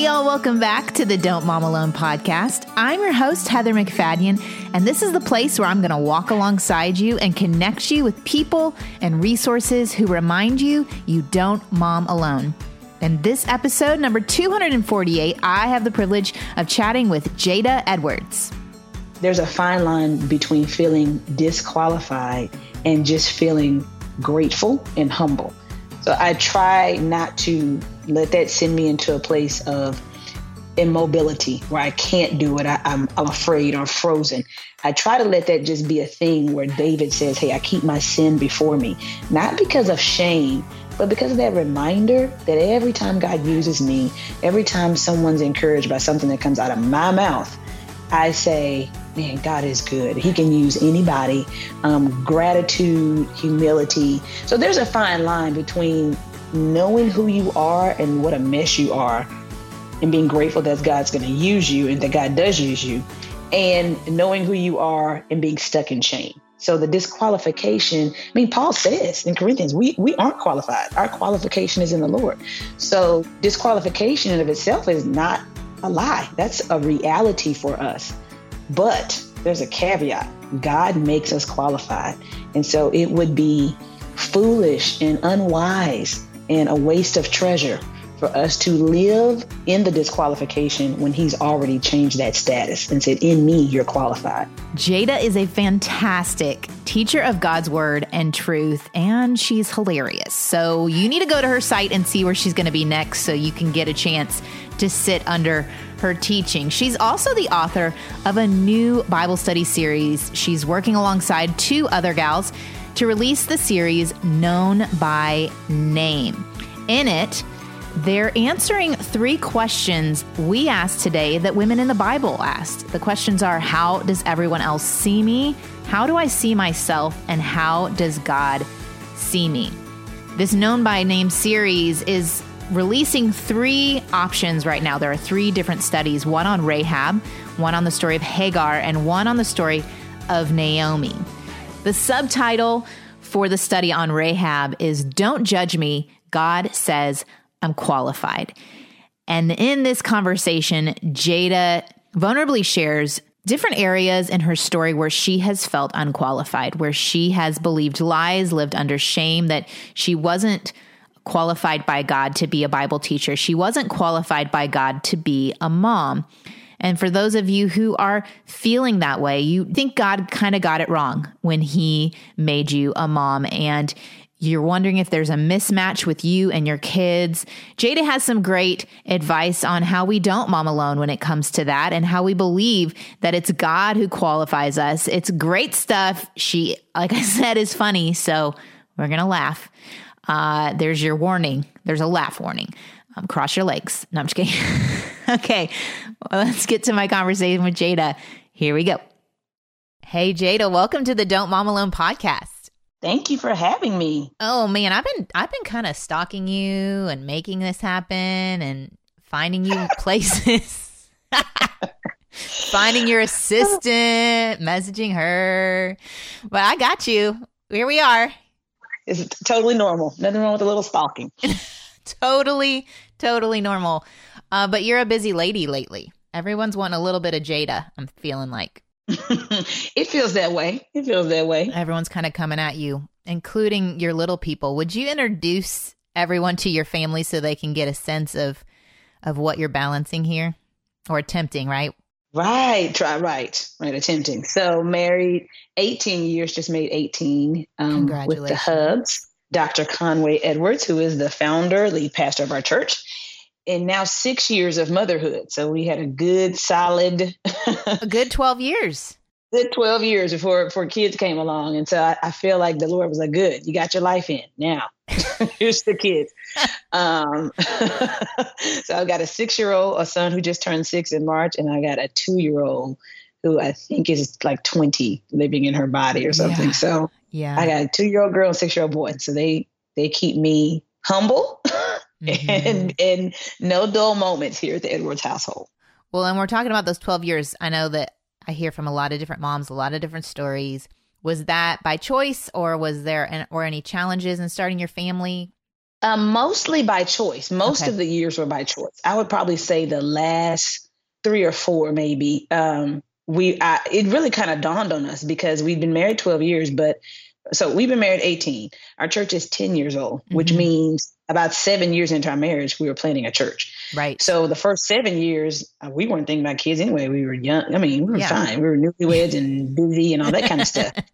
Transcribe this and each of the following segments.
Hey, y'all, welcome back to the Don't Mom Alone podcast. I'm your host, Heather MacFadyen, and this is the place where I'm going to walk alongside you and connect you with people and resources who remind you you don't mom alone. In this episode, number 248, I have the privilege of chatting with Jada Edwards. There's a fine line between feeling disqualified and just feeling grateful and humble. So I try not to let that send me into a place of immobility where I can't do it. I, am afraid or frozen. I try to let that just be a thing where David says, Hey, I keep my sin before me, not because of shame, but because of that reminder that every time God uses me, every time someone's encouraged by something that comes out of my mouth, I say, man, God is good. He can use anybody. Um, gratitude, humility. So there's a fine line between knowing who you are and what a mess you are, and being grateful that God's going to use you and that God does use you, and knowing who you are and being stuck in shame. So the disqualification, I mean, Paul says in Corinthians, we, we aren't qualified. Our qualification is in the Lord. So disqualification in of itself is not a lie. That's a reality for us. But there's a caveat God makes us qualified. And so it would be foolish and unwise and a waste of treasure for us to live in the disqualification when he's already changed that status and said, In me, you're qualified. Jada is a fantastic teacher of God's word and truth, and she's hilarious. So you need to go to her site and see where she's going to be next so you can get a chance to sit under her teaching. She's also the author of a new Bible study series. She's working alongside two other gals to release the series Known by Name. In it, they're answering three questions we asked today that women in the Bible asked. The questions are How does everyone else see me? How do I see myself? And how does God see me? This Known by Name series is releasing three options right now. There are three different studies one on Rahab, one on the story of Hagar, and one on the story of Naomi. The subtitle for the study on Rahab is Don't Judge Me. God says I'm qualified. And in this conversation, Jada vulnerably shares different areas in her story where she has felt unqualified, where she has believed lies, lived under shame, that she wasn't qualified by God to be a Bible teacher. She wasn't qualified by God to be a mom. And for those of you who are feeling that way, you think God kind of got it wrong when he made you a mom and you're wondering if there's a mismatch with you and your kids. Jada has some great advice on how we don't mom alone when it comes to that and how we believe that it's God who qualifies us. It's great stuff. She, like I said, is funny. So we're going to laugh. Uh, there's your warning. There's a laugh warning. Um, cross your legs. No, I'm just kidding. okay. Well, let's get to my conversation with Jada. Here we go. Hey, Jada, welcome to the Don't Mom Alone podcast. Thank you for having me. Oh man, I've been I've been kind of stalking you and making this happen and finding you places. finding your assistant, messaging her. But I got you. Here we are. It's totally normal. Nothing wrong with a little stalking. totally, totally normal. Uh, but you're a busy lady lately. Everyone's wanting a little bit of Jada, I'm feeling like. it feels that way. It feels that way. Everyone's kind of coming at you, including your little people. Would you introduce everyone to your family so they can get a sense of of what you're balancing here or attempting, right? Right, try right, right, attempting. So married 18 years, just made 18 um, with the Hubs. Dr. Conway Edwards, who is the founder, lead pastor of our church, and now six years of motherhood. So we had a good, solid, a good 12 years. Good 12 years before, before kids came along. And so I, I feel like the Lord was like, good, you got your life in. Now, here's the kids. um, so I've got a six year old, a son who just turned six in March, and I got a two year old who I think is like 20 living in her body or something. Yeah. So yeah, I got a two year old girl and six year old boy. So they, they keep me humble mm-hmm. and and no dull moments here at the Edwards household. Well, and we're talking about those 12 years. I know that I hear from a lot of different moms, a lot of different stories. Was that by choice or was there an, or any challenges in starting your family? Um, mostly by choice. Most okay. of the years were by choice. I would probably say the last three or four, maybe. Um, we I, it really kind of dawned on us because we've been married 12 years, but so we've been married 18. Our church is 10 years old, mm-hmm. which means about seven years into our marriage, we were planning a church. Right. So the first seven years, uh, we weren't thinking about kids anyway. We were young. I mean, we were yeah. fine. We were newlyweds and busy and all that kind of stuff.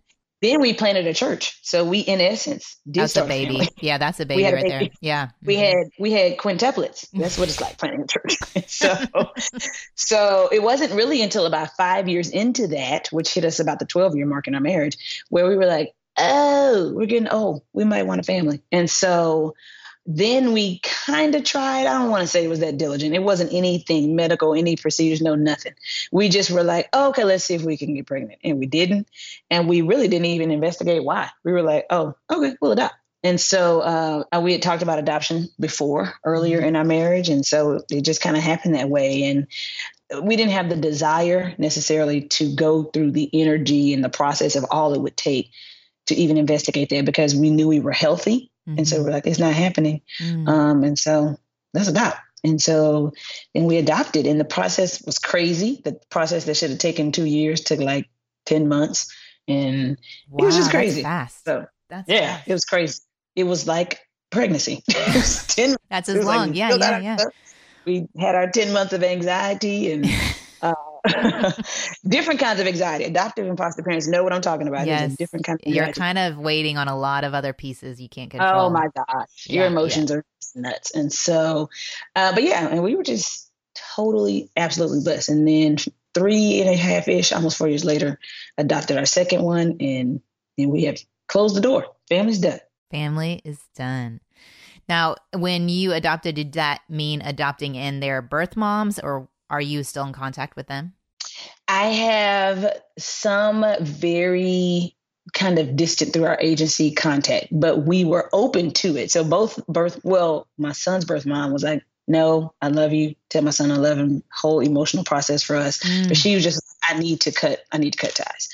Then we planted a church. So we, in essence, did that's a baby. Family. Yeah, that's a baby right baby. there. Yeah, we mm-hmm. had we had quintuplets. That's what it's like planting a church. so, so it wasn't really until about five years into that, which hit us about the twelve year mark in our marriage, where we were like, "Oh, we're getting old. We might want a family." And so then we kind of tried. I don't want to say it was that diligent. It wasn't anything medical, any procedures, no nothing. We just were like, oh, okay, let's see if we can get pregnant. And we didn't. And we really didn't even investigate why. We were like, oh, okay, we'll adopt. And so uh, we had talked about adoption before, earlier mm-hmm. in our marriage. And so it just kind of happened that way. And we didn't have the desire necessarily to go through the energy and the process of all it would take to even investigate that because we knew we were healthy Mm-hmm. And so we're like, it's not happening. Mm-hmm. Um, and so let's adopt. And so then we adopted, and the process was crazy. The process that should have taken two years took like 10 months. And wow, it was just crazy. Fast. So, that's yeah, fast. it was crazy. It was like pregnancy. was 10 That's as long. Like, yeah, yeah, yeah. We had our 10 months of anxiety and uh, different kinds of anxiety. Adoptive and foster parents know what I'm talking about. Yes. different kind of You're kind of waiting on a lot of other pieces you can't control. Oh my gosh. Your emotions yeah. are nuts. And so, uh, but yeah, and we were just totally, absolutely blessed. And then three and a half ish, almost four years later, adopted our second one and, and we have closed the door. Family's done. Family is done. Now, when you adopted, did that mean adopting in their birth moms or are you still in contact with them? I have some very kind of distant through our agency contact, but we were open to it. So both birth, well, my son's birth mom was like, no, I love you. Tell my son I love him. Whole emotional process for us. Mm. But she was just, I need to cut, I need to cut ties.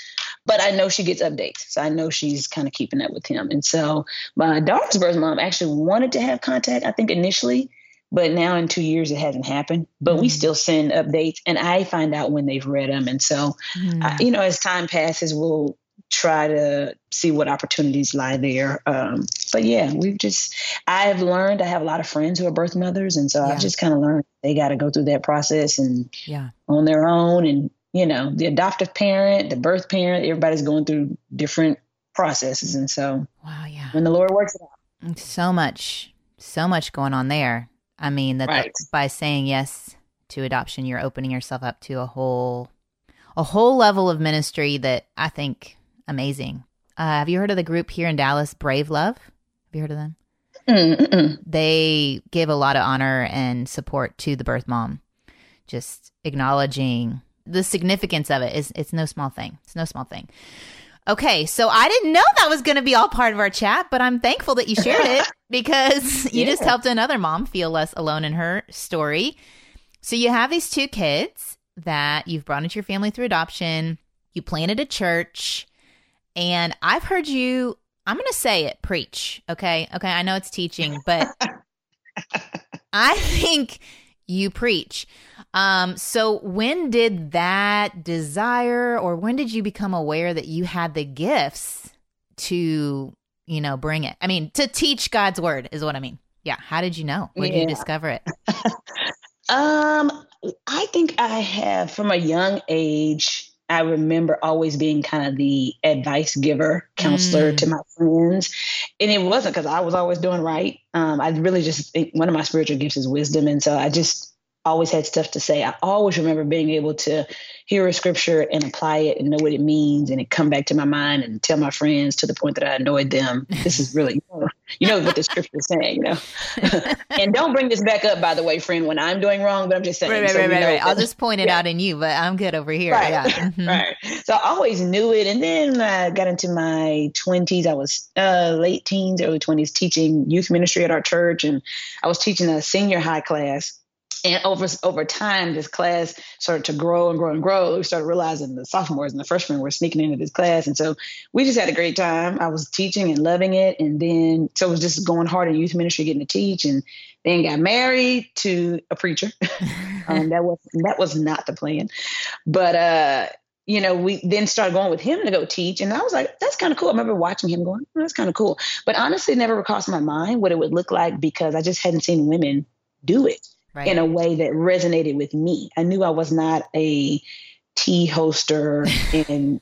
But I know she gets updates. So I know she's kind of keeping up with him. And so my daughter's birth mom actually wanted to have contact, I think initially, but now in two years, it hasn't happened. But mm we still send updates, and I find out when they've read them. And so, mm uh, you know, as time passes, we'll try to see what opportunities lie there. Um, but yeah, we've just, I've learned, I have a lot of friends who are birth mothers. And so yeah. I've just kind of learned they got to go through that process and yeah. on their own. And, you know, the adoptive parent, the birth parent, everybody's going through different processes. And so, wow, yeah. When the Lord works it out. So much, so much going on there. I mean that right. the, by saying yes to adoption, you're opening yourself up to a whole a whole level of ministry that I think amazing. Uh, have you heard of the group here in Dallas, Brave Love? Have you heard of them? Mm-mm. They give a lot of honor and support to the birth mom, just acknowledging the significance of it. Is it's no small thing. It's no small thing. Okay, so I didn't know that was going to be all part of our chat, but I'm thankful that you shared it because you yeah. just helped another mom feel less alone in her story. So you have these two kids that you've brought into your family through adoption. You planted a church, and I've heard you, I'm going to say it, preach. Okay. Okay. I know it's teaching, but I think you preach. Um, so when did that desire or when did you become aware that you had the gifts to, you know, bring it? I mean, to teach God's word is what I mean. Yeah. How did you know? When yeah. did you discover it? um, I think I have from a young age, I remember always being kind of the advice giver, counselor mm. to my friends. And it wasn't because I was always doing right. Um, I really just think one of my spiritual gifts is wisdom. And so I just always had stuff to say. I always remember being able to hear a scripture and apply it and know what it means and it come back to my mind and tell my friends to the point that I annoyed them. This is really, you know, you know what the scripture is saying, you know. and don't bring this back up, by the way, friend, when I'm doing wrong, but I'm just saying. Right, right, so right, right, right. I'll just point it yeah. out in you, but I'm good over here. Right, yeah. Mm-hmm. right. So I always knew it. And then I got into my 20s. I was uh, late teens, early 20s teaching youth ministry at our church. And I was teaching a senior high class and over over time, this class started to grow and grow and grow. We started realizing the sophomores and the freshmen were sneaking into this class, and so we just had a great time. I was teaching and loving it, and then so it was just going hard in youth ministry, getting to teach, and then got married to a preacher. um, that was that was not the plan, but uh, you know, we then started going with him to go teach. And I was like, that's kind of cool. I remember watching him going, oh, that's kind of cool. But honestly, never crossed my mind what it would look like because I just hadn't seen women do it right. in a way that resonated with me. I knew I was not a tea hoster and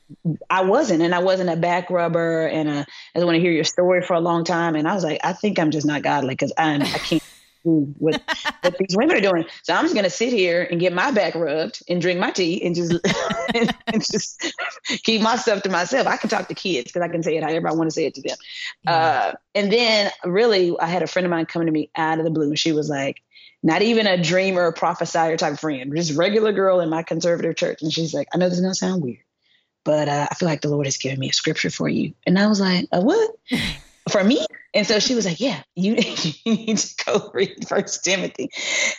I wasn't and I wasn't a back rubber and a, I want to hear your story for a long time and I was like I think I'm just not godly because I'm I can't do what, what these women are doing so I'm just gonna sit here and get my back rubbed and drink my tea and just and, and, just keep my stuff to myself I can talk to kids because I can say it however I want to say it to them yeah. uh, and then really I had a friend of mine coming to me out of the blue and she was like not even a dreamer or prophesier type friend, just regular girl in my conservative church. And she's like, I know this is gonna sound weird, but uh, I feel like the Lord has given me a scripture for you. And I was like, a what? for me? And so she was like, Yeah, you, you need to go read First Timothy.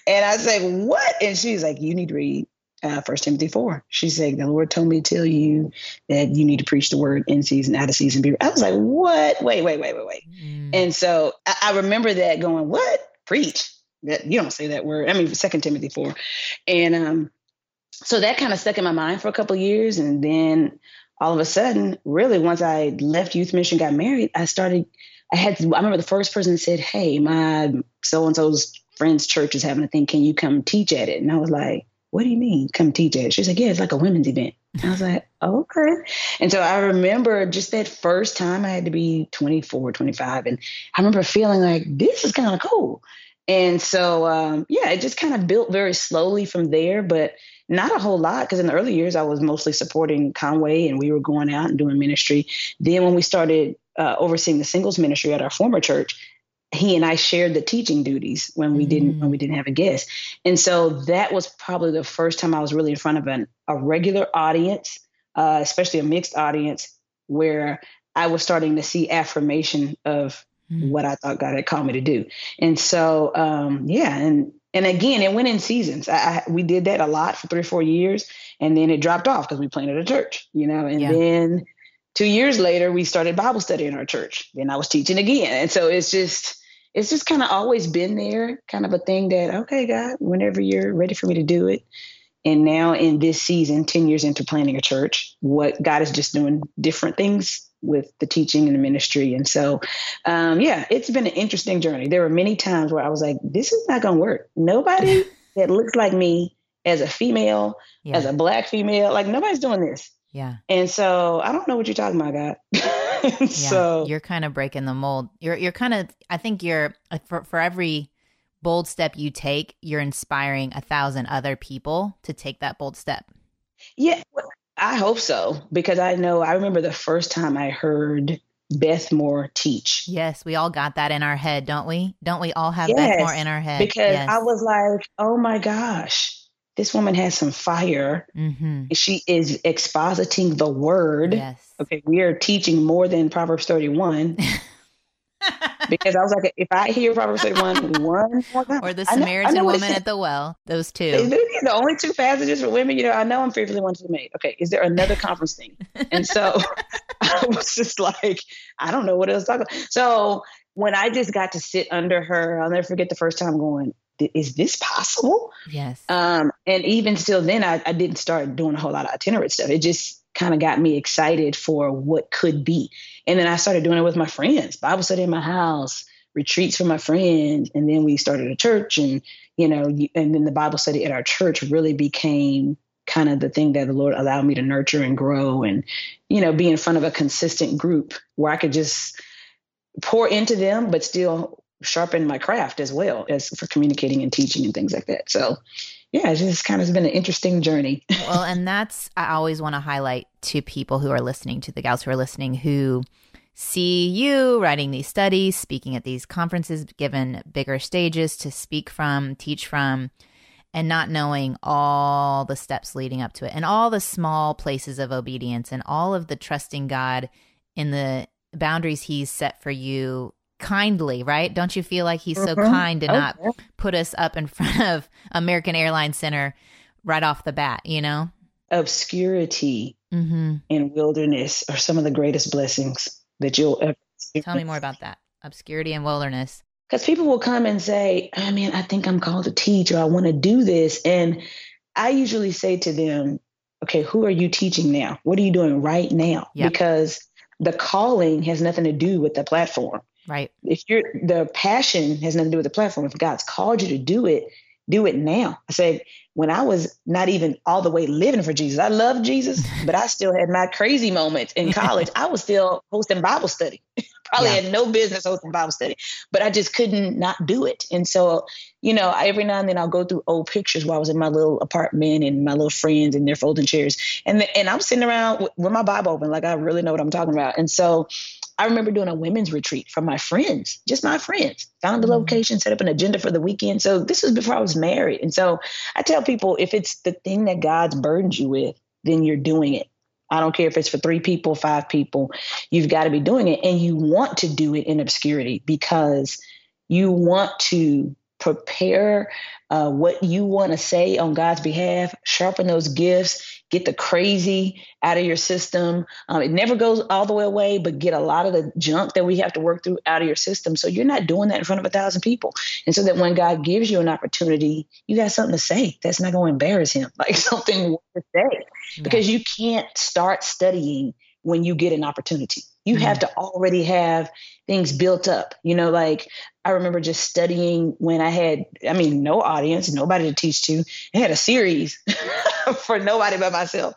And I said, What? And she's like, You need to read uh, First Timothy four. She said, "The Lord told me to tell you that you need to preach the word in season, out of season." I was like, "What? Wait, wait, wait, wait, wait." Mm. And so I, I, remember that going, "What? Preach? That you don't say that word. I mean, Second Timothy four, and um, so that kind of stuck in my mind for a couple years, and then all of a sudden, really, once I left youth mission, got married, I started. I had. I remember the first person said, "Hey, my so and so's friend's church is having a thing. Can you come teach at it?" And I was like, "What do you mean, come teach at it?" She's like, "Yeah, it's like a women's event." I was like, okay. And so I remember just that first time I had to be 24, 25. And I remember feeling like this is kind of cool. And so, um, yeah, it just kind of built very slowly from there, but not a whole lot because in the early years I was mostly supporting Conway and we were going out and doing ministry. Then when we started uh, overseeing the singles ministry at our former church, he and I shared the teaching duties when we mm didn't when we didn't have a guest, and so that was probably the first time I was really in front of an, a regular audience, uh, especially a mixed audience, where I was starting to see affirmation of mm. what I thought God had called me to do. And so, um, yeah, and and again, it went in seasons. I, I, we did that a lot for three or four years, and then it dropped off because we planted a church, you know. And yeah. then two years later, we started Bible study in our church. Then I was teaching again, and so it's just it's just kind of always been there, kind of a thing that okay, God, whenever you're ready for me to do it. And now in this season, ten years into planting a church, what God is just doing different things with the teaching and the ministry. And so, um, yeah, it's been an interesting journey. There were many times where I was like, this is not going to work. Nobody that looks like me as a female, yeah. as a black female, like nobody's doing this. Yeah. And so I don't know what you're talking about, God. yeah, so you're kind of breaking the mold. You're, you're kind of, I think you're, uh, for, for every bold step you take, you're inspiring a thousand other people to take that bold step. Yeah. I hope so because I know I remember the first time I heard Beth Moore teach. Yes, we all got that in our head, don't we? Don't we all have yes, Beth Moore in our head? Because yes. I was like, oh my gosh, this woman has some fire. Mm-hmm. She is expositing the word. Yes. Okay, we are teaching more than Proverbs 31. because I was like, if I hear Proverbs 31 one more time, or the Samaritan know, know woman at the well, those two. The only two passages for women, you know, I know I'm fearfully wanted to be made. Okay, is there another conference thing? And so I was just like, I don't know what else to talk about. So when I just got to sit under her, I'll never forget the first time going, is this possible? Yes. Um, and even still then I, I didn't start doing a whole lot of itinerant stuff. It just kind of got me excited for what could be. And then I started doing it with my friends, Bible study in my house, retreats for my friends. And then we started a church and, you know, and then the Bible study at our church really became kind of the thing that the Lord allowed me to nurture and grow and, you know, be in front of a consistent group where I could just pour into them, but still sharpen my craft as well as for communicating and teaching and things like that. So yeah, it's just kind of been an interesting journey. well, and that's, I always want to highlight to people who are listening, to the gals who are listening, who see you writing these studies, speaking at these conferences, given bigger stages to speak from, teach from, and not knowing all the steps leading up to it and all the small places of obedience and all of the trusting God in the boundaries He's set for you kindly, right? Don't you feel like he's so Mhm. kind to Oh, not put us up in front of American Airlines Center right off the bat, you know? Obscurity Mm-hmm. and wilderness are some of the greatest blessings that you'll ever Tell me more about that. Obscurity and wilderness. Because people will come and say, I mean, I think I'm called to teach or I want to do this. And I usually say to them, okay, who are you teaching now? What are you doing right now? Yep. Because the calling has nothing to do with the platform. Right. If you're the passion has nothing to do with the platform. If God's called you to do it, do it now. I said, when I was not even all the way living for Jesus, I love Jesus, but I still had my crazy moments in college. I was still hosting Bible study. Probably Yeah. had no business hosting Bible study, but I just couldn't not do it. And so, you know, every now and then I'll go through old pictures while I was in my little apartment and my little friends in their folding chairs. And the, and I'm sitting around with, with my Bible open, like I really know what I'm talking about. And so I remember doing a women's retreat for my friends, just my friends. Found the Mhm. location, set up an agenda for the weekend. So this was before I was married. And so I tell people if it's the thing that God's burdened you with, then you're doing it. I don't care if it's for three people, five people, you've got to be doing it. And you want to do it in obscurity because you want to prepare uh, what you want to say on God's behalf, sharpen those gifts, get the crazy out of your system. Um, it never goes all the way away, but get a lot of the junk that we have to work through out of your system. So you're not doing that in front of a thousand people. And so that when God gives you an opportunity, you got something to say that's not going to embarrass him, like something to say because you can't start studying when you get an opportunity. You have to already have things built up. You know, like I remember just studying when I had, I mean, no audience, nobody to teach to. I had a series for nobody but myself.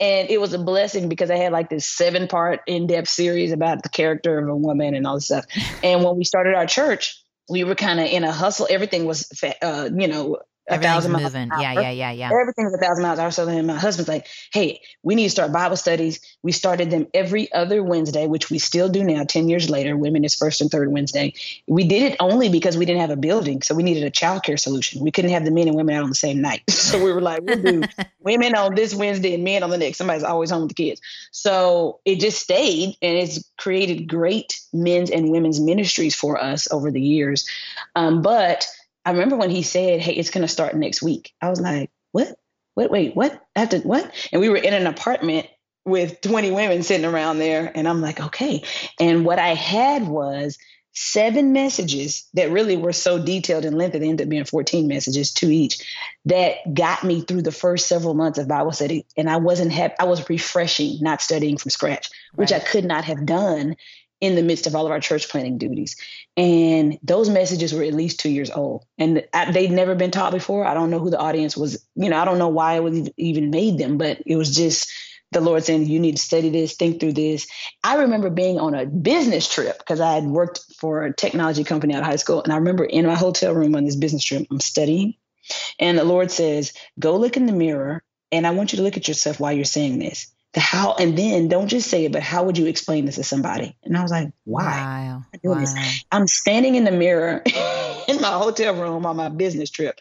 And it was a blessing because I had like this seven part in depth series about the character of a woman and all this stuff. And when we started our church, we were kind of in a hustle. Everything was, uh, you know, a Everything's thousand miles moving. Yeah, yeah, yeah, yeah. everything's a thousand miles an hour. So then my husband's like, hey, we need to start Bible studies. We started them every other Wednesday, which we still do now, 10 years later. Women is first and third Wednesday. We did it only because we didn't have a building. So we needed a childcare solution. We couldn't have the men and women out on the same night. So we were like, we'll do women on this Wednesday and men on the next. Somebody's always home with the kids. So it just stayed and it's created great men's and women's ministries for us over the years. Um, but I remember when he said, Hey, it's going to start next week. I was like, What? Wait, wait, what? After what? And we were in an apartment with 20 women sitting around there. And I'm like, Okay. And what I had was seven messages that really were so detailed and lengthy, they ended up being 14 messages, to each, that got me through the first several months of Bible study. And I wasn't happy, I was refreshing, not studying from scratch, which Right. I could not have done in the midst of all of our church planning duties. And those messages were at least two years old. And they'd never been taught before. I don't know who the audience was, you know, I don't know why I was even made them, but it was just the Lord saying, you need to study this, think through this. I remember being on a business trip because I had worked for a technology company out of high school. And I remember in my hotel room on this business trip, I'm studying. And the Lord says, go look in the mirror. And I want you to look at yourself while you're saying this. The how, and then don't just say it, but how would you explain this to somebody? And I was like, why? Wow. wow. I'm standing in the mirror in my hotel room on my business trip.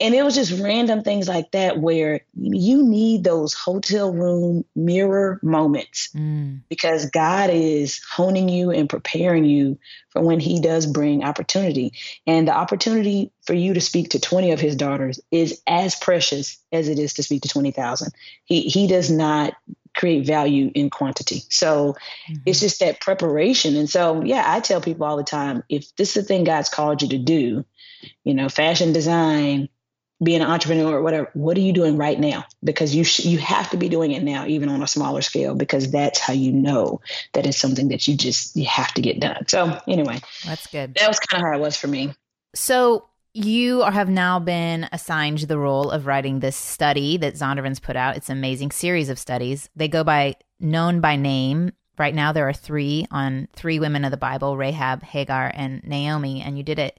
And it was just random things like that where you need those hotel room mirror moments Mm. because God is honing you and preparing you for when He does bring opportunity. And the opportunity for you to speak to 20 of His daughters is as precious as it is to speak to 20,000. He, he does not create value in quantity. So Mhm. it's just that preparation. And so, yeah, I tell people all the time if this is the thing God's called you to do, you know, fashion design, being an entrepreneur or whatever, what are you doing right now? Because you sh- you have to be doing it now, even on a smaller scale, because that's how you know that it's something that you just you have to get done. So anyway, That's good. that was kind of how it was for me. So you are, have now been assigned the role of writing this study that Zondervan's put out. It's an amazing series of studies. They go by known by name. Right now, there are three on three women of the Bible: Rahab, Hagar, and Naomi. And you did it.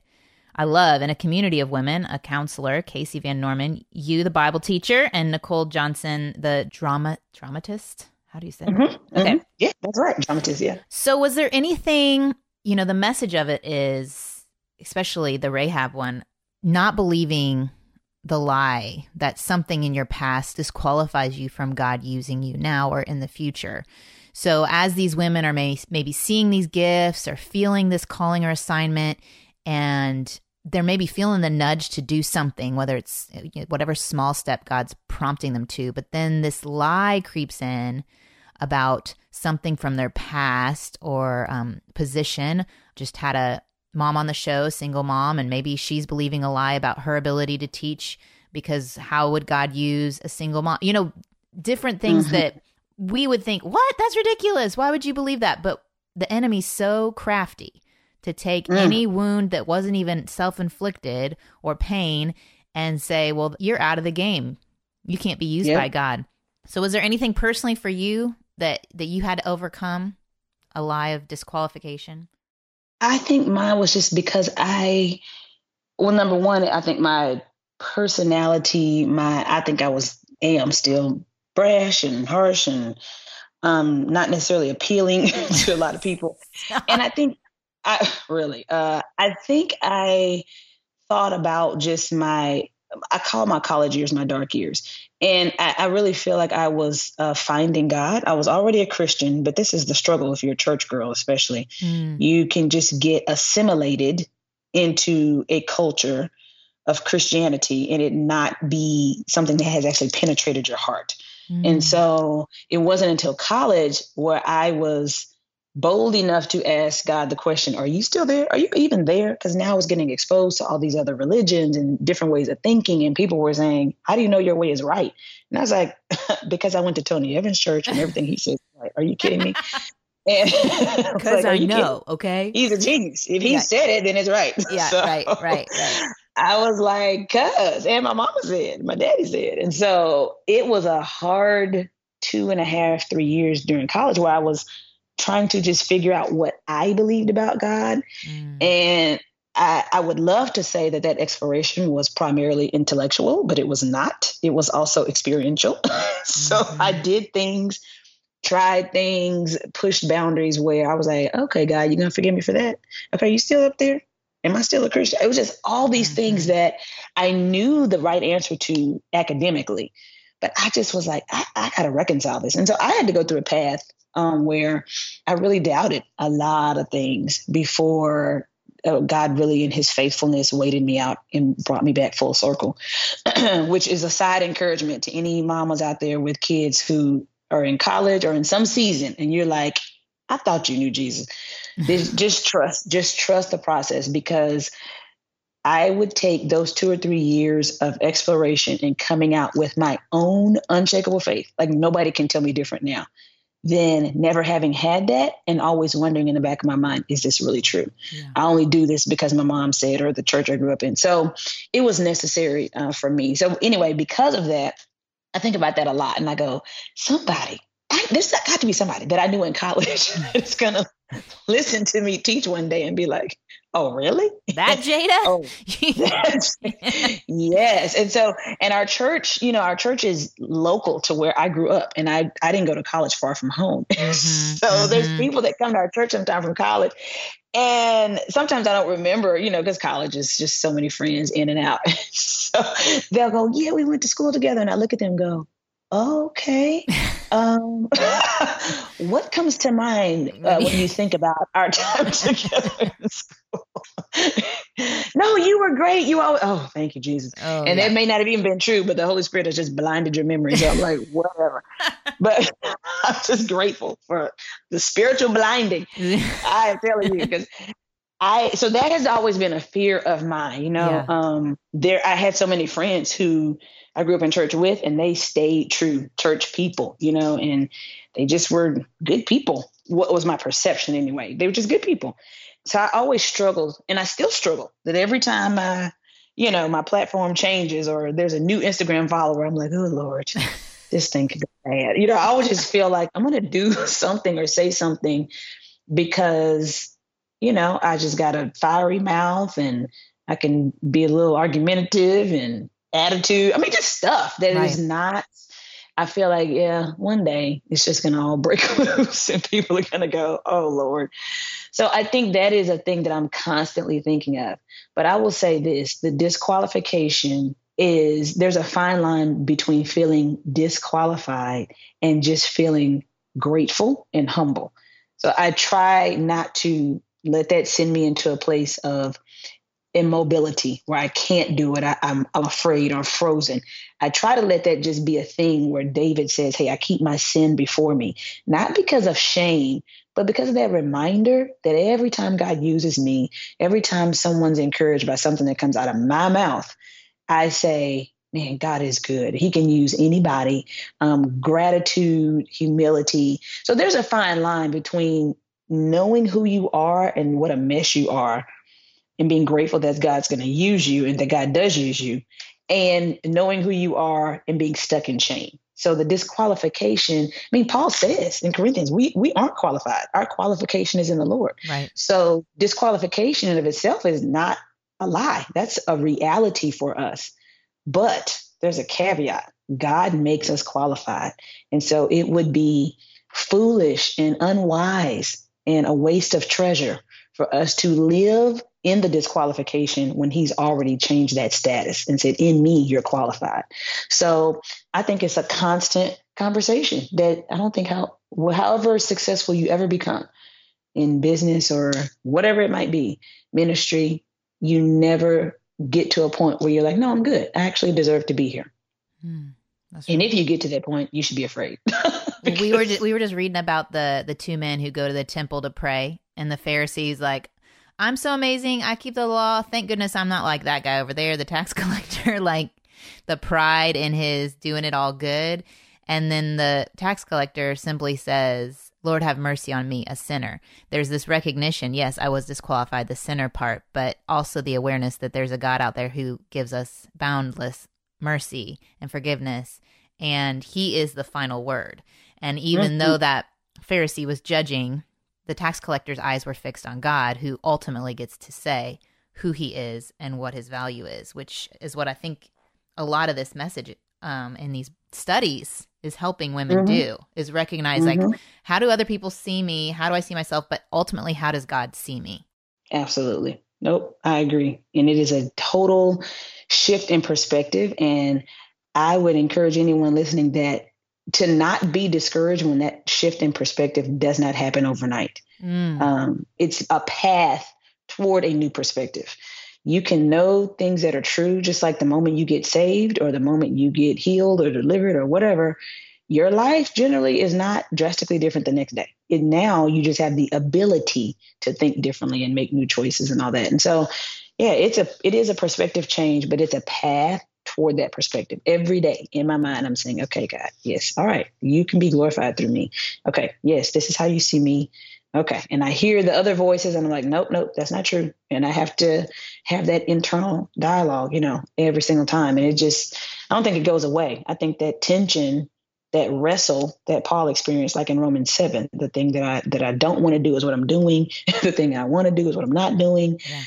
I love in a community of women, a counselor, Kasey Van Norman, you, the Bible teacher, and Nicole Johnson, the drama dramatist. How do you say? that? Mhm, Okay. mhm. Yeah, that's right. Dramatist, yeah. So, was there anything, you know, the message of it is, especially the Rahab one, not believing the lie that something in your past disqualifies you from God using you now or in the future. So as these women are may- maybe seeing these gifts or feeling this calling or assignment, and they're maybe feeling the nudge to do something, whether it's whatever small step God's prompting them to, but then this lie creeps in about something from their past or um, position. Just had a mom on the show, single mom, and maybe she's believing a lie about her ability to teach because how would God use a single mom? You know, different things mm-hmm. that we would think, what? That's ridiculous. Why would you believe that? But the enemy's so crafty to take mm. any wound that wasn't even self inflicted or pain and say, well, you're out of the game. You can't be used yep. by God. So, was there anything personally for you that that you had to overcome a lie of disqualification? I think mine was just because I, well, number one, I think my personality, my, I think I was, am still brash and harsh and um, not necessarily appealing to a lot of people. and I think I really, uh, I think I thought about just my, I call my college years my dark years. And I, I really feel like I was uh, finding God. I was already a Christian, but this is the struggle if you're a church girl, especially. Mm. You can just get assimilated into a culture of Christianity and it not be something that has actually penetrated your heart. Mm. And so it wasn't until college where I was bold enough to ask God the question, Are you still there? Are you even there? Because now I was getting exposed to all these other religions and different ways of thinking. And people were saying, How do you know your way is right? And I was like, Because I went to Tony Evans Church and everything he says, right. Are you kidding me? Because like, I know, kidding? okay? He's a genius. If he yeah. said it, then it's right. Yeah, so, right, right, right. I was like, cuz, and my mama said, my daddy said. And so it was a hard two and a half, three years during college where I was trying to just figure out what I believed about God. Mm. And I, I, would love to say that that exploration was primarily intellectual, but it was not. It was also experiential. so mm-hmm. I did things, tried things, pushed boundaries where I was like, okay, God, you're going to forgive me for that? Okay, you still up there? Am I still a Christian? It was just all these mm-hmm. things that I knew the right answer to academically. But I just was like, I, I got to reconcile this. And so I had to go through a path um, where I really doubted a lot of things before uh, God really in his faithfulness waited me out and brought me back full circle, which is a side encouragement to any mamas out there with kids who are in college or in some season and you're like, I thought you knew Jesus. just trust, just trust the process because I would take those two or three years of exploration and coming out with my own unshakable faith. Like nobody can tell me different now than never having had that and always wondering in the back of my mind, is this really true? Yeah. I only do this because my mom said or the church I grew up in. So it was necessary uh, for me. So anyway, because of that, I think about that a lot and I go, somebody, I, there's got to be somebody that I knew in college that's going to listen to me teach one day and be like, Oh, really? That Jada? oh, yes. yes. And so, and our church, you know, our church is local to where I grew up, and I I didn't go to college far from home. Mm-hmm, so mm-hmm. there's people that come to our church sometime from college, and sometimes I don't remember, you know, because college is just so many friends in and out. so they'll go, "Yeah, we went to school together," and I look at them and go, okay. Um, what comes to mind uh, when you think about our time together in school? no, you were great. You always, oh, thank you, Jesus. Oh, and yeah. it may not have even been true, but the Holy Spirit has just blinded your memory. So I'm like, whatever. but I'm just grateful for the spiritual blinding. I am telling you, because I so that has always been a fear of mine. You know, yeah. um, there I had so many friends who I grew up in church with, and they stayed true church people, you know, and they just were good people. What was my perception anyway? They were just good people. So I always struggled, and I still struggle that every time I, you know, my platform changes or there's a new Instagram follower, I'm like, oh Lord, this thing could go bad. You know, I always just feel like I'm gonna do something or say something because, you know, I just got a fiery mouth and I can be a little argumentative and attitude. I mean, just stuff that right. is not. I feel like, yeah, one day it's just going to all break loose and people are going to go, oh, Lord. So I think that is a thing that I'm constantly thinking of. But I will say this the disqualification is there's a fine line between feeling disqualified and just feeling grateful and humble. So I try not to let that send me into a place of immobility where I can't do it. I, am I'm, I'm afraid or frozen. I try to let that just be a thing where David says, Hey, I keep my sin before me, not because of shame, but because of that reminder that every time God uses me, every time someone's encouraged by something that comes out of my mouth, I say, man, God is good. He can use anybody. Um, gratitude, humility. So there's a fine line between knowing who you are and what a mess you are and being grateful that God's going to use you and that God does use you, and knowing who you are and being stuck in shame. So the disqualification, I mean, Paul says in Corinthians, we we aren't qualified. Our qualification is in the Lord. Right. So disqualification in of itself is not a lie. That's a reality for us. But there's a caveat. God makes us qualified. And so it would be foolish and unwise and a waste of treasure for us to live in the disqualification when he's already changed that status and said, In me, you're qualified. So I think it's a constant conversation that I don't think how, however successful you ever become in business or whatever it might be, ministry, you never get to a point where you're like, No, I'm good. I actually deserve to be here. Hmm. Right. And if you get to that point, you should be afraid. we were just, we were just reading about the the two men who go to the temple to pray, and the Pharisees like, I'm so amazing. I keep the law. Thank goodness I'm not like that guy over there, the tax collector, like the pride in his doing it all good. And then the tax collector simply says, Lord, have mercy on me, a sinner. There's this recognition. Yes, I was disqualified, the sinner part, but also the awareness that there's a God out there who gives us boundless mercy and forgiveness. And he is the final word. And even mm-hmm. though that Pharisee was judging the tax collector's eyes were fixed on God, who ultimately gets to say who he is and what his value is, which is what I think a lot of this message um, in these studies is helping women mm-hmm. do is recognize mm-hmm. like how do other people see me? How do i see myself? But ultimately how does god see me? Absolutely. Nope i agree. And it is a total shift in perspective. And i would encourage anyone listening that to not be discouraged when that shift in perspective does not happen overnight. Mm. Um, it's a path toward a new perspective. You can know things that are true just like the moment you get saved or the moment you get healed or delivered or whatever. Your life generally is not drastically different the next day. And now you just have the ability to think differently and make new choices and all that. And so, yeah, it's a it is a perspective change, but it's a path toward that perspective. Every day in my mind i'm saying okay god yes all right you can be glorified through me. Okay yes this is how you see me. Okay and i hear the other voices and i'm like nope nope that's not true. And i have to have that internal dialogue you know every single time. And it just i don't think it goes away. I think that tension that wrestle that Paul experienced, like in Romans seven, the thing that I that I don't want to do is what I'm doing. the thing I want to do is what I'm not doing. Yeah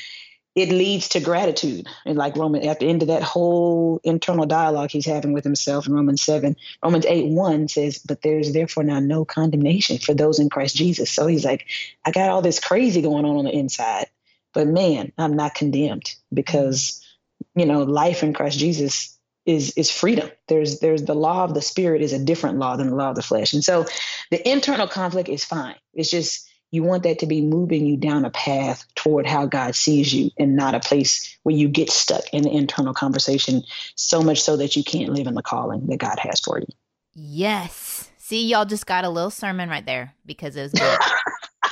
it leads to gratitude. And like Roman, at the end of that whole internal dialogue he's having with himself in Romans 7, Romans 8 1 says, But there's therefore now no condemnation for those in Christ Jesus. So he's like, I got all this crazy going on on the inside, but man, I'm not condemned because, you know, life in Christ Jesus is is freedom. There's there's the law of the spirit is a different law than the law of the flesh. And so the internal conflict is fine. It's just you want that to be moving you down a path toward how God sees you and not a place where you get stuck in the internal conversation so much so that you can't live in the calling that God has for you. Yes. See, y'all just got a little sermon right there because it was good.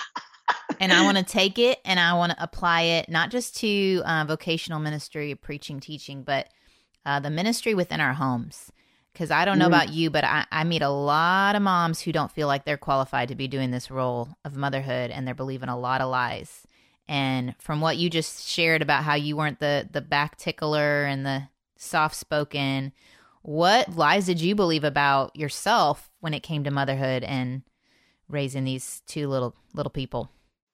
and I want to take it and I want to apply it not just to uh, vocational ministry, preaching, teaching, but uh, the ministry within our homes. Because I don't know mm-hmm. about you, but I, I meet a lot of moms who don't feel like they're qualified to be doing this role of motherhood and they're believing a lot of lies. And from what you just shared about how you weren't the, the back tickler and the soft spoken, what lies did you believe about yourself when it came to motherhood and raising these two little little people?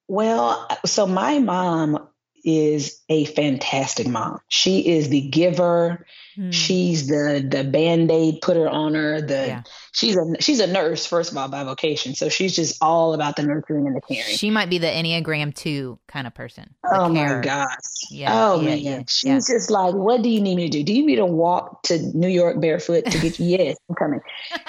Well, so my mom is a fantastic mom. She is the giver. Mm. She's the the band-aid putter on her. The yeah. she's a she's a nurse, first of all, by vocation. So she's just all about the nurturing and the caring. She might be the Enneagram two kind of person. Oh my gosh. Yeah. Oh yeah, man. Yeah, she's just like, what do you need me to do? Do you need to walk to New York barefoot to get you? yes, I'm coming.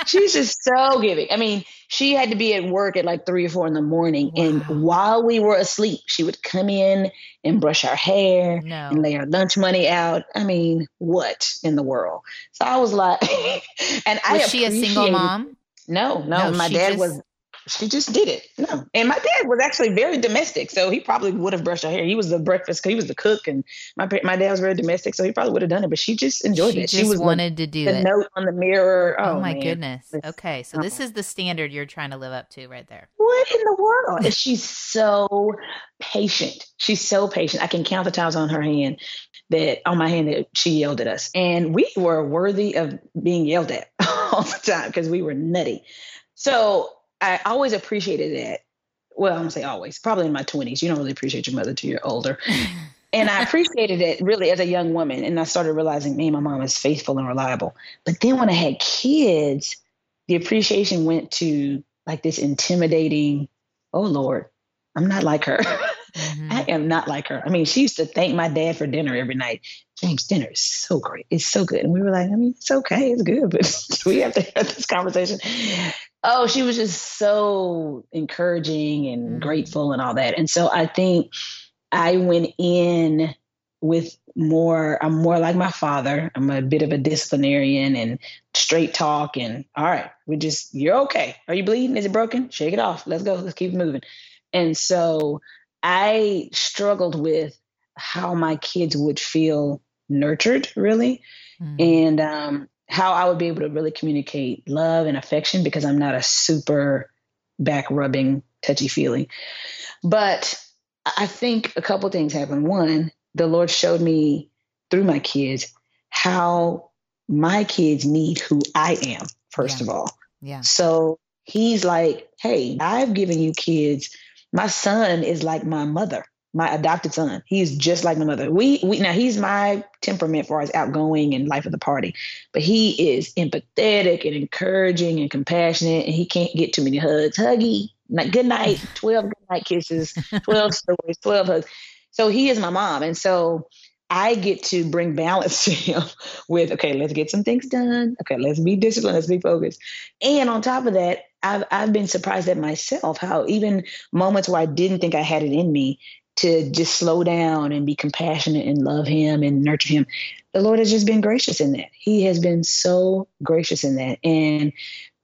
she's just so giving. I mean, she had to be at work at like three or four in the morning. Wow. And while we were asleep, she would come in and brush our hair no. and lay our lunch money out. I mean, what in the world? So I was like, and was I was she a single mom? No, no, no my dad just... was she just did it. No. And my dad was actually very domestic. So he probably would have brushed her hair. He was the breakfast, he was the cook. And my my dad was very domestic. So he probably would have done it. But she just enjoyed she it. she was wanted to do the it. note on the mirror. Oh, oh my man. goodness. Okay. So this is the standard you're trying to live up to right there. What in the world? And she's so patient. She's so patient. I can count the times on her hand that on my hand that she yelled at us. And we were worthy of being yelled at all the time because we were nutty. So I always appreciated that. Well, I'm gonna say always. Probably in my 20s, you don't really appreciate your mother till you're older. and I appreciated it really as a young woman. And I started realizing, man, my mom is faithful and reliable. But then when I had kids, the appreciation went to like this intimidating, oh Lord, I'm not like her. Mm-hmm. I am not like her. I mean, she used to thank my dad for dinner every night. James, dinner is so great. It's so good. And we were like, I mean, it's okay. It's good, but we have to have this conversation. Oh, she was just so encouraging and mm-hmm. grateful and all that. And so I think I went in with more, I'm more like my father. I'm a bit of a disciplinarian and straight talk. And all right, we just, you're okay. Are you bleeding? Is it broken? Shake it off. Let's go. Let's keep moving. And so I struggled with how my kids would feel nurtured, really. Mm-hmm. And um, how I would be able to really communicate love and affection because I'm not a super back rubbing, touchy feely. But I think a couple things happened. One, the Lord showed me through my kids how my kids need who I am, first yeah. of all. Yeah. So he's like, hey, I've given you kids. My son is like my mother my adopted son. He's just like my mother. We we now he's my temperament for as outgoing and life of the party, but he is empathetic and encouraging and compassionate, and he can't get too many hugs. Huggy, like good night, twelve good night kisses, twelve stories, twelve hugs. So he is my mom, and so I get to bring balance to him with okay, let's get some things done. Okay, let's be disciplined, let's be focused, and on top of that. I've, I've been surprised at myself how even moments where I didn't think I had it in me, to just slow down and be compassionate and love him and nurture him. The Lord has just been gracious in that. He has been so gracious in that. And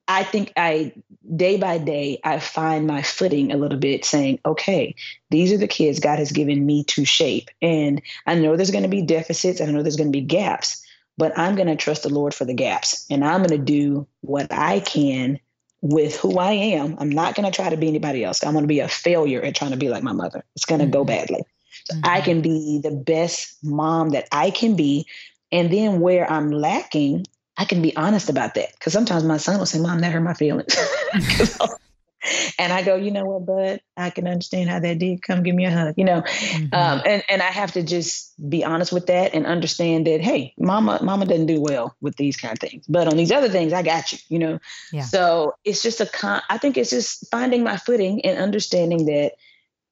I think I, day by day, I find my footing a little bit saying, okay, these are the kids God has given me to shape. And I know there's going to be deficits, I know there's going to be gaps, but I'm going to trust the Lord for the gaps. And I'm going to do what I can with who I am. I'm not going to try to be anybody else. I'm going to be a failure at trying to be like my mother. It's going to mm-hmm. go badly. So mm-hmm. I can be the best mom that I can be. And then where I'm lacking, I can be honest about that. Because sometimes my son will say, Mom, that hurt my feelings. and I go, you know what, bud, I can understand how that did. Come give me a hug, you know. Mm-hmm. Um, and and I have to just be honest with that and understand that, hey, mama, mama doesn't do well with these kind of things, but on these other things, I got you, you know. Yeah. So it's just a con. I think it's just finding my footing and understanding that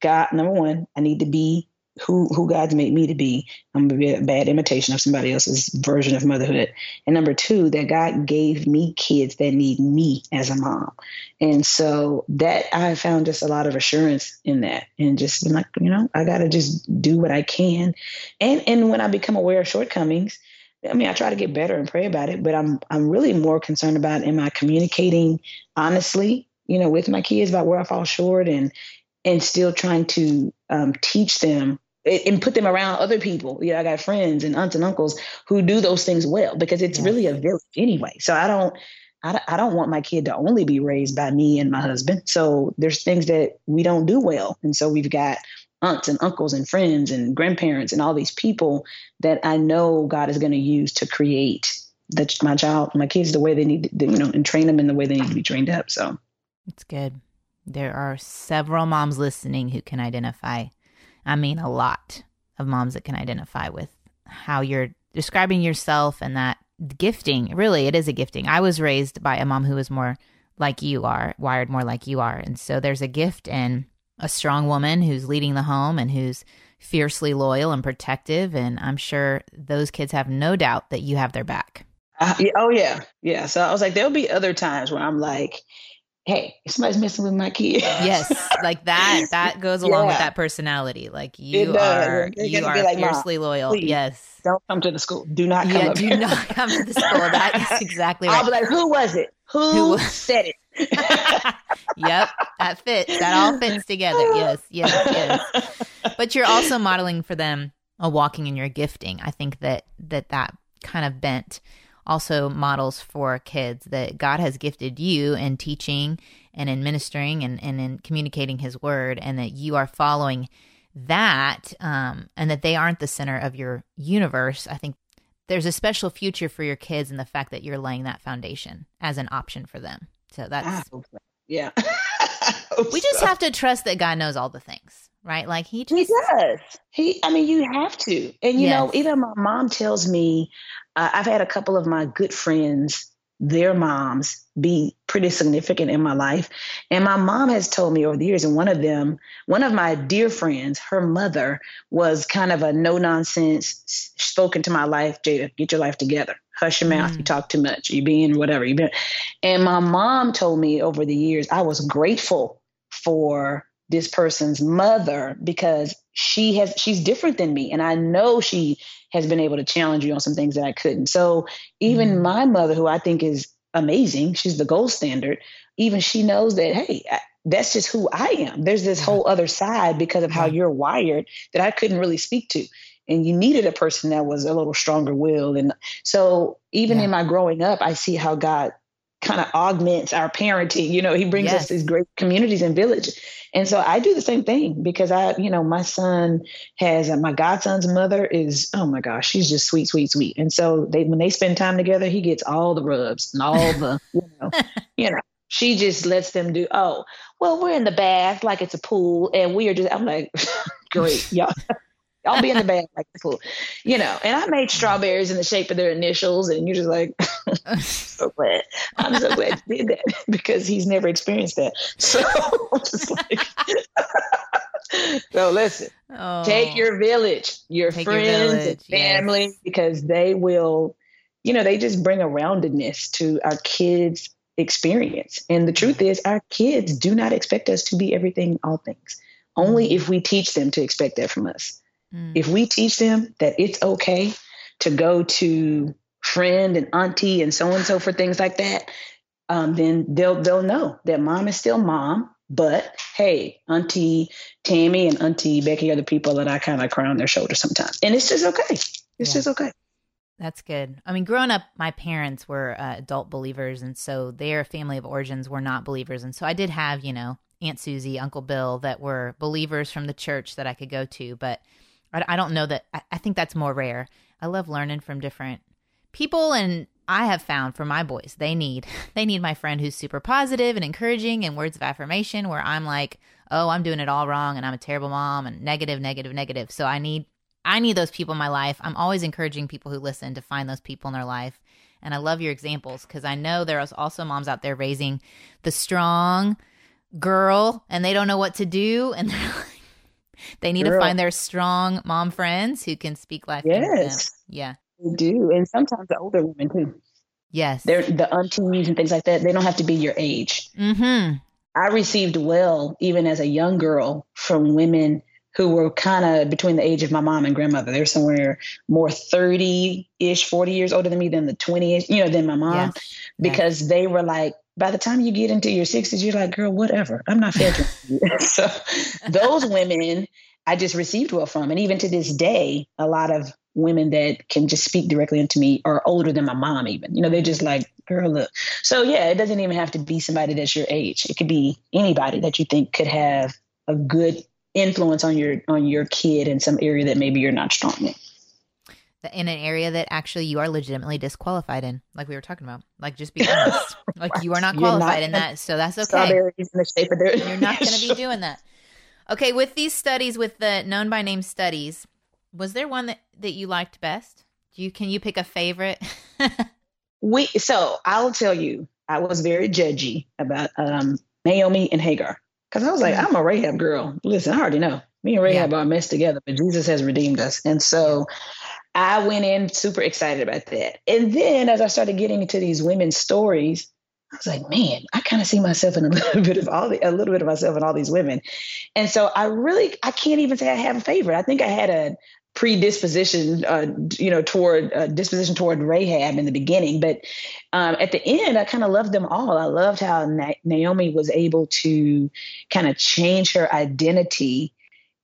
God, number one, I need to be who who God's made me to be. I'm gonna be a bad imitation of somebody else's version of motherhood. And number two, that God gave me kids that need me as a mom. And so that I found just a lot of assurance in that and just like, you know, I gotta just do what I can. And and when I become aware of shortcomings, I mean, I try to get better and pray about it, but I'm I'm really more concerned about am I communicating honestly, you know, with my kids about where I fall short and and still trying to um, teach them and put them around other people. Yeah, I got friends and aunts and uncles who do those things well because it's yeah. really a village anyway. So I don't, I, I don't want my kid to only be raised by me and my husband. So there's things that we don't do well, and so we've got aunts and uncles and friends and grandparents and all these people that I know God is going to use to create the, my child, my kids, the way they need, to, you know, and train them in the way they need to be trained up. So it's good. There are several moms listening who can identify I mean, a lot of moms that can identify with how you're describing yourself and that gifting. Really, it is a gifting. I was raised by a mom who was more like you are, wired more like you are. And so there's a gift in a strong woman who's leading the home and who's fiercely loyal and protective. And I'm sure those kids have no doubt that you have their back. Uh, oh, yeah. Yeah. So I was like, there'll be other times where I'm like, hey, somebody's messing with my kid. yes, like that. That goes along yeah. with that personality. Like you are, you are like, fiercely loyal. Please, yes. Don't come to the school. Do not come. Yeah, do here. not come to the school. That is exactly right. I'll be like, who was it? Who, who said it? yep, that fits. That all fits together. Yes, yes, yes. But you're also modeling for them a walking in your gifting. I think that that that kind of bent also models for kids that God has gifted you in teaching and in ministering and, and in communicating his word and that you are following that um, and that they aren't the center of your universe. I think there's a special future for your kids in the fact that you're laying that foundation as an option for them. So that's yeah. we just have to trust that God knows all the things, right? Like he just he does. He, I mean, you have to. And you yes. know, even my mom tells me, uh, I've had a couple of my good friends, their moms, be pretty significant in my life. And my mom has told me over the years, and one of them, one of my dear friends, her mother was kind of a no nonsense, spoken to my life, Jada, get your life together. Hush your mouth. Mm. You talk too much. You being whatever you been. And my mom told me over the years, I was grateful for this person's mother because she has she's different than me and i know she has been able to challenge you on some things that i couldn't so even mm. my mother who i think is amazing. She's the gold standard. Even she knows that, hey, that's just who I am. There's this whole other side because of how you're wired that I couldn't really speak to. And you needed a person that was a little stronger willed. And so even yeah. in my growing up, I see how God kind of augments our parenting. You know, he brings yes. us these great communities and villages. And so I do the same thing because I, you know, my son has uh, my godson's mother is, oh my gosh, she's just sweet, sweet, sweet. And so they, when they spend time together, he gets all the rubs and all the, you know, you know, she just lets them do, oh, well, we're in the bath like it's a pool and we are just, I'm like, great, y'all. I'll be in the bag like the fool, you know. And I made strawberries in the shape of their initials, and you're just like, so glad. I'm so glad you did that because he's never experienced that. So just like, so listen, oh, take your village, your friends your village, and family, yes. because they will, you know, they just bring a roundedness to our kids' experience. And the truth is, our kids do not expect us to be everything, all things. Only mm-hmm. if we teach them to expect that from us. Mm. If we teach them that it's okay to go to friend and auntie and so and so for things like that, um, then they'll they'll know that mom is still mom. But hey, Auntie Tammy and Auntie Becky are the people that I kind of cry on their shoulders sometimes, and it's just okay. It's yeah. just okay. That's good. I mean, growing up, my parents were uh, adult believers, and so their family of origins were not believers, and so I did have, you know, Aunt Susie, Uncle Bill that were believers from the church that I could go to, but I, I don't know that. I, I think that's more rare. I love learning from different people, and I have found for my boys, they need they need my friend who's super positive and encouraging and words of affirmation. Where I'm like, oh, I'm doing it all wrong, and I'm a terrible mom, and negative, negative, negative. So I need I need those people in my life. I'm always encouraging people who listen to find those people in their life. And I love your examples because I know there are also moms out there raising the strong girl and they don't know what to do and they're they need Girl. to find their strong mom friends who can speak life. Yes. Yeah. They do. And sometimes the older women too. Yes. They're the aunties and things like that. They don't have to be your age. Mm-hmm. I received well, even as a young girl, from women who were kind of between the age of my mom and grandmother. They're somewhere more 30 ish, 40 years older than me than the 20 ish, you know, than my mom, yes. because yes. they were like, by the time you get into your 60s, you're like, girl, whatever. I'm not you. so those women I just received well from. And even to this day, a lot of women that can just speak directly into me are older than my mom, even. You know, they're just like, girl, look. So yeah, it doesn't even have to be somebody that's your age. It could be anybody that you think could have a good influence on your on your kid in some area that maybe you're not strong in in an area that actually you are legitimately disqualified in, like we were talking about. Like, just be honest. like, you are not qualified not in that, so that's okay. You're not going to be doing that. Okay, with these studies, with the known by name studies, was there one that, that you liked best? Do you can you pick a favorite? we so I'll tell you, I was very judgy about um, Naomi and Hagar because I was like, mm-hmm. I'm a Rahab girl. Listen, I already know me and Rahab yeah. are messed together, but Jesus has redeemed us, and so I went in super excited about that. And then as I started getting into these women's stories, I was like, man, I kind of see myself in a little bit of all the, a little bit of myself in all these women. And so I really, I can't even say I have a favorite. I think I had a predisposition, uh, you know, toward uh, disposition toward Rahab in the beginning, but um, at the end, I kind of loved them all. I loved how Na- Naomi was able to kind of change her identity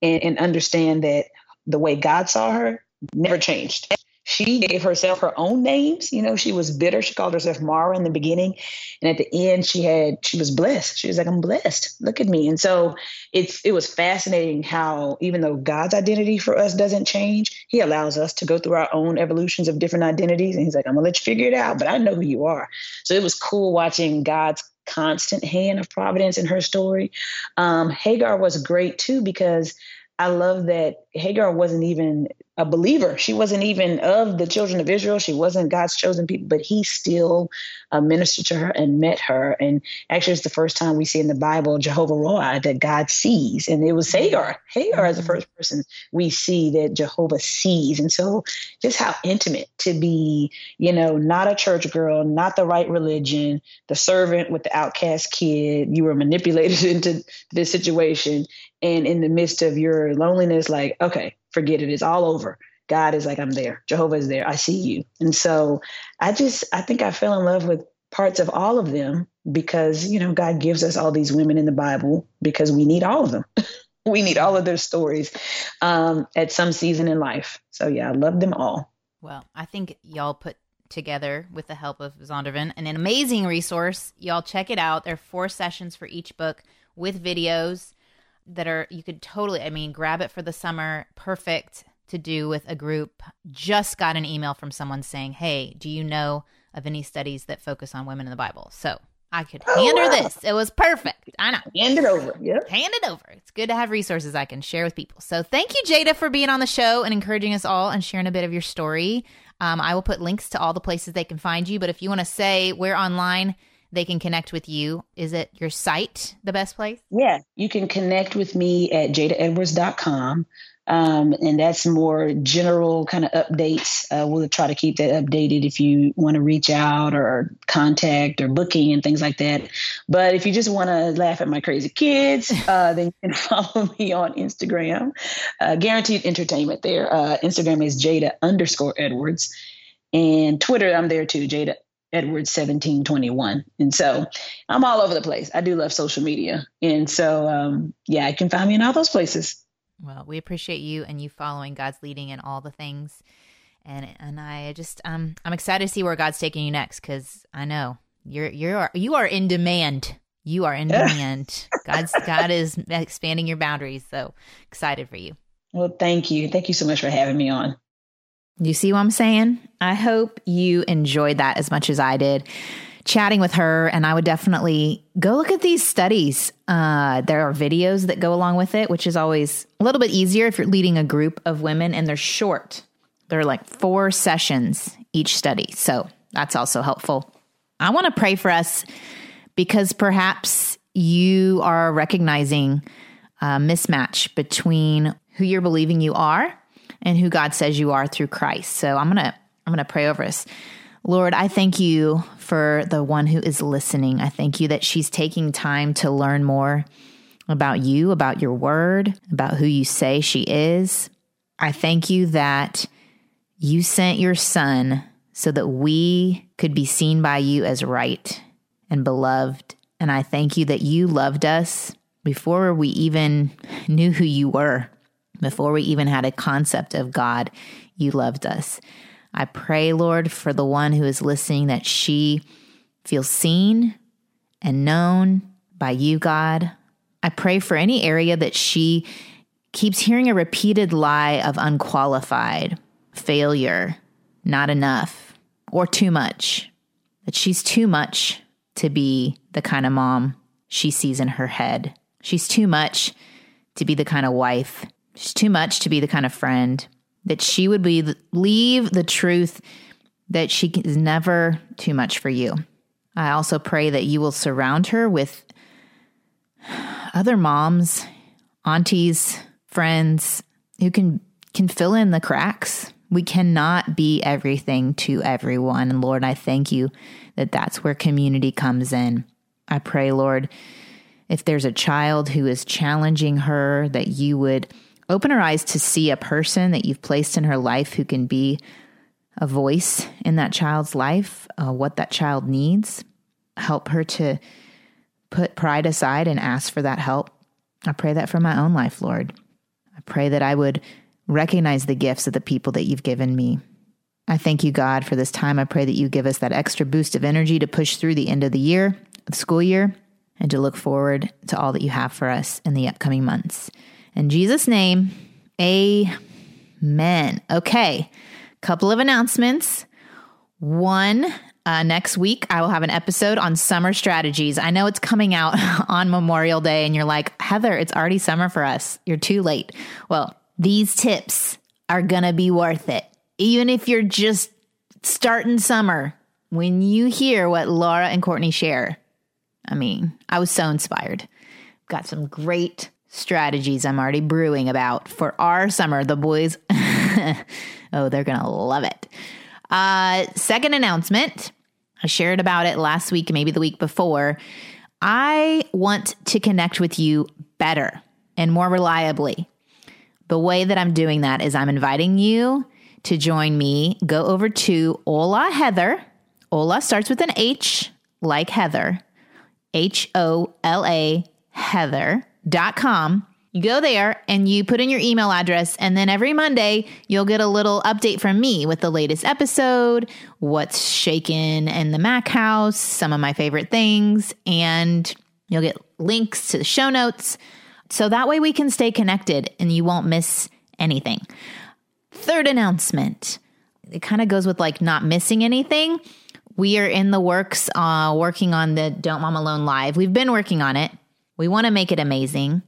and, and understand that the way God saw her never changed she gave herself her own names. You know, she was bitter. She called herself Mara in the beginning. And at the end, she had, she was blessed. She was like, I'm blessed. Look at me. And so it's, it was fascinating how, even though God's identity for us doesn't change, he allows us to go through our own evolutions of different identities. And he's like, I'm going to let you figure it out, but I know who you are. So it was cool watching God's constant hand of providence in her story. Um, Hagar was great too because I love that Hagar wasn't even a believer. She wasn't even of the children of Israel. She wasn't God's chosen people, but he still uh, ministered to her and met her. And actually, it's the first time we see in the Bible Jehovah Roi that God sees. And it was Hagar. Hagar is the mm-hmm. first person we see that Jehovah sees. And so, just how intimate to be, you know, not a church girl, not the right religion, the servant with the outcast kid. You were manipulated into this situation. And in the midst of your loneliness, like, okay, forget it. It's all over. God is like, I'm there. Jehovah is there. I see you. And so I just, I think I fell in love with parts of all of them because, you know, God gives us all these women in the Bible because we need all of them. we need all of their stories um, at some season in life. So yeah, I love them all. Well, I think y'all put together with the help of Zondervan an amazing resource. Y'all check it out. There are four sessions for each book with videos that are you could totally I mean grab it for the summer, perfect to do with a group. Just got an email from someone saying, "Hey, do you know of any studies that focus on women in the Bible?" So, I could oh, hand her this. It was perfect. I know. Hand it over. Yep. Hand it over. It's good to have resources I can share with people. So thank you, Jada, for being on the show and encouraging us all and sharing a bit of your story. Um, I will put links to all the places they can find you. But if you want to say where online they can connect with you. Is it your site the best place? Yeah, you can connect with me at jadaedwards.com. Um, and that's more general kind of updates. Uh, we'll try to keep that updated if you want to reach out or contact or booking and things like that. But if you just want to laugh at my crazy kids, uh, then you can follow me on Instagram. Uh, guaranteed entertainment there. Uh, Instagram is Jada underscore Edwards. And Twitter, I'm there too, Jada Edwards 1721. And so I'm all over the place. I do love social media. And so, um, yeah, I can find me in all those places. Well, we appreciate you and you following God's leading in all the things. And and I just um I'm excited to see where God's taking you next because I know you're you're you are in demand. You are in demand. God's God is expanding your boundaries. So excited for you. Well, thank you. Thank you so much for having me on. You see what I'm saying? I hope you enjoyed that as much as I did chatting with her. And I would definitely go look at these studies. Uh, there are videos that go along with it, which is always a little bit easier if you're leading a group of women and they're short. They're like four sessions each study. So that's also helpful. I want to pray for us because perhaps you are recognizing a mismatch between who you're believing you are and who God says you are through Christ. So I'm going to I'm going to pray over us. Lord, I thank you for the one who is listening. I thank you that she's taking time to learn more about you, about your word, about who you say she is. I thank you that you sent your son so that we could be seen by you as right and beloved. And I thank you that you loved us before we even knew who you were. Before we even had a concept of God, you loved us. I pray, Lord, for the one who is listening that she feels seen and known by you, God. I pray for any area that she keeps hearing a repeated lie of unqualified, failure, not enough, or too much. That she's too much to be the kind of mom she sees in her head. She's too much to be the kind of wife Too much to be the kind of friend. that she would be leave the truth that she is never too much for you. I also pray that you will surround her with other moms, aunties, friends who can can fill in the cracks. We cannot be everything to everyone. And Lord, I thank you that that's where community comes in. I pray, Lord, if there's a child who is challenging her, that you would open her eyes to see a person that you've placed in her life who can be a voice in that child's life, uh, what that child needs. Help her to put pride aside and ask for that help. I pray that for my own life, Lord. I pray that I would recognize the gifts of the people that you've given me. I thank you, God, for this time. I pray that you give us that extra boost of energy to push through the end of the year, the school year, and to look forward to all that you have for us in the upcoming months. In Jesus' name, amen. Okay, couple of announcements. One, uh, next week, I will have an episode on summer strategies. I know it's coming out on Memorial Day, and you're like, Heather, it's already summer for us. You're too late. Well, these tips are going to be worth it. Even if you're just starting summer, when you hear what Laura and Courtney share, I mean, I was so inspired. Got some great strategies I'm already brewing about for our summer. The boys, oh, they're going to love it. Uh, second announcement I shared about it last week, maybe the week before. I want to connect with you better and more reliably. The way that I'm doing that is I'm inviting you to join me. Go over to Hola Heather. Hola starts with an H, like Heather, H O L A Heather.com. You go there and you put in your email address, and then every Monday you'll get a little update from me with the latest episode, what's shaken in the Mac house, some of my favorite things, and you'll get links to the show notes. So that way we can stay connected and you won't miss anything. Third announcement it kind of goes with like not missing anything. We are in the works, uh, working on the Don't Mom Alone Live. We've been working on it. We want to make it amazing.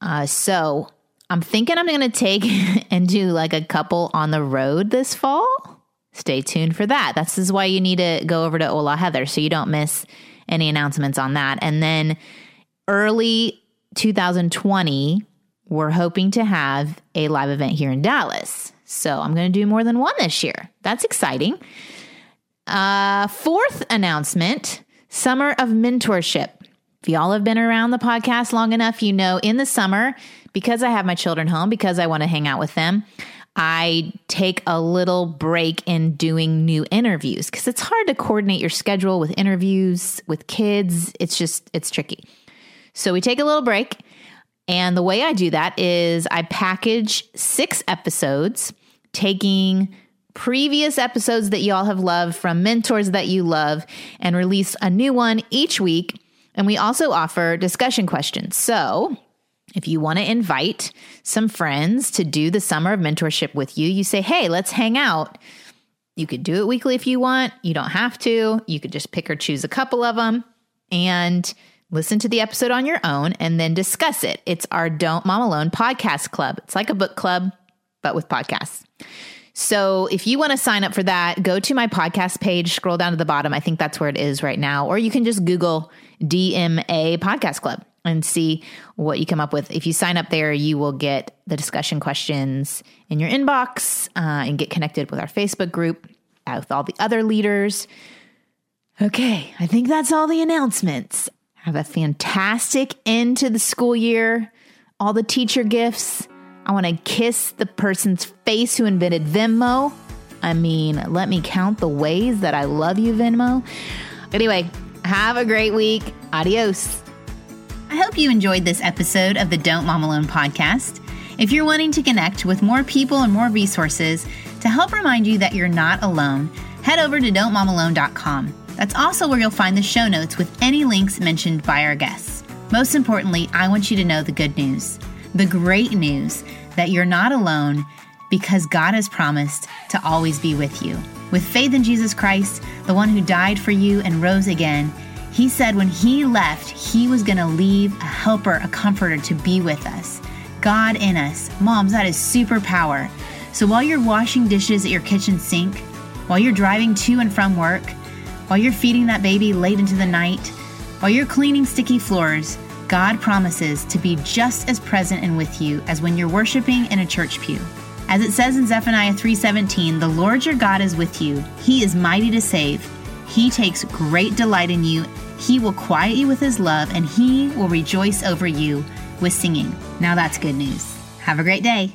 Uh, so I'm thinking I'm going to take and do like a couple on the road this fall. Stay tuned for that. This is why you need to go over to Hola Heather so you don't miss any announcements on that. And then early 2020, we're hoping to have a live event here in Dallas. So I'm going to do more than one this year. That's exciting. Uh, fourth announcement Summer of Mentorship. Y'all have been around the podcast long enough, you know in the summer, because I have my children home, because I want to hang out with them, I take a little break in doing new interviews because it's hard to coordinate your schedule with interviews with kids. It's just, it's tricky. So we take a little break. And the way I do that is I package six episodes, taking previous episodes that y'all have loved from mentors that you love, and release a new one each week and we also offer discussion questions. So, if you want to invite some friends to do the summer of mentorship with you, you say, hey, let's hang out. You could do it weekly if you want. You don't have to. You could just pick or choose a couple of them and listen to the episode on your own and then discuss it. It's our Don't Mom Alone podcast club. It's like a book club, but with podcasts. So if you want to sign up for that, go to my podcast page, scroll down to the bottom. I think that's where it is right now. Or you can just Google DMA Podcast Club and see what you come up with. If you sign up there, you will get the discussion questions in your inbox uh, and get connected with our Facebook group uh, with all the other leaders. Okay, I think that's all the announcements. Have a fantastic end to the school year, all the teacher gifts I want to kiss the person's face who invented Venmo. I mean, let me count the ways that I love you, Venmo. Anyway, have a great week. Adios. I hope you enjoyed this episode of the Don't Mom Alone podcast. If you're wanting to connect with more people and more resources to help remind you that you're not alone, head over to don'tmomalone.com. That's also where you'll find the show notes with any links mentioned by our guests. Most importantly, I want you to know the good news. The great news that you're not alone because God has promised to always be with you. With faith in Jesus Christ, the one who died for you and rose again, he said when he left, he was going to leave a helper, a comforter to be with us. God in us. Moms, that is superpower. So while you're washing dishes at your kitchen sink, while you're driving to and from work, while you're feeding that baby late into the night, while you're cleaning sticky floors, God promises to be just as present and with you as when you're worshiping in a church pew. As it says in Zephaniah 3:17, "The Lord your God is with you. He is mighty to save. He takes great delight in you. He will quiet you with his love and he will rejoice over you with singing." Now that's good news. Have a great day.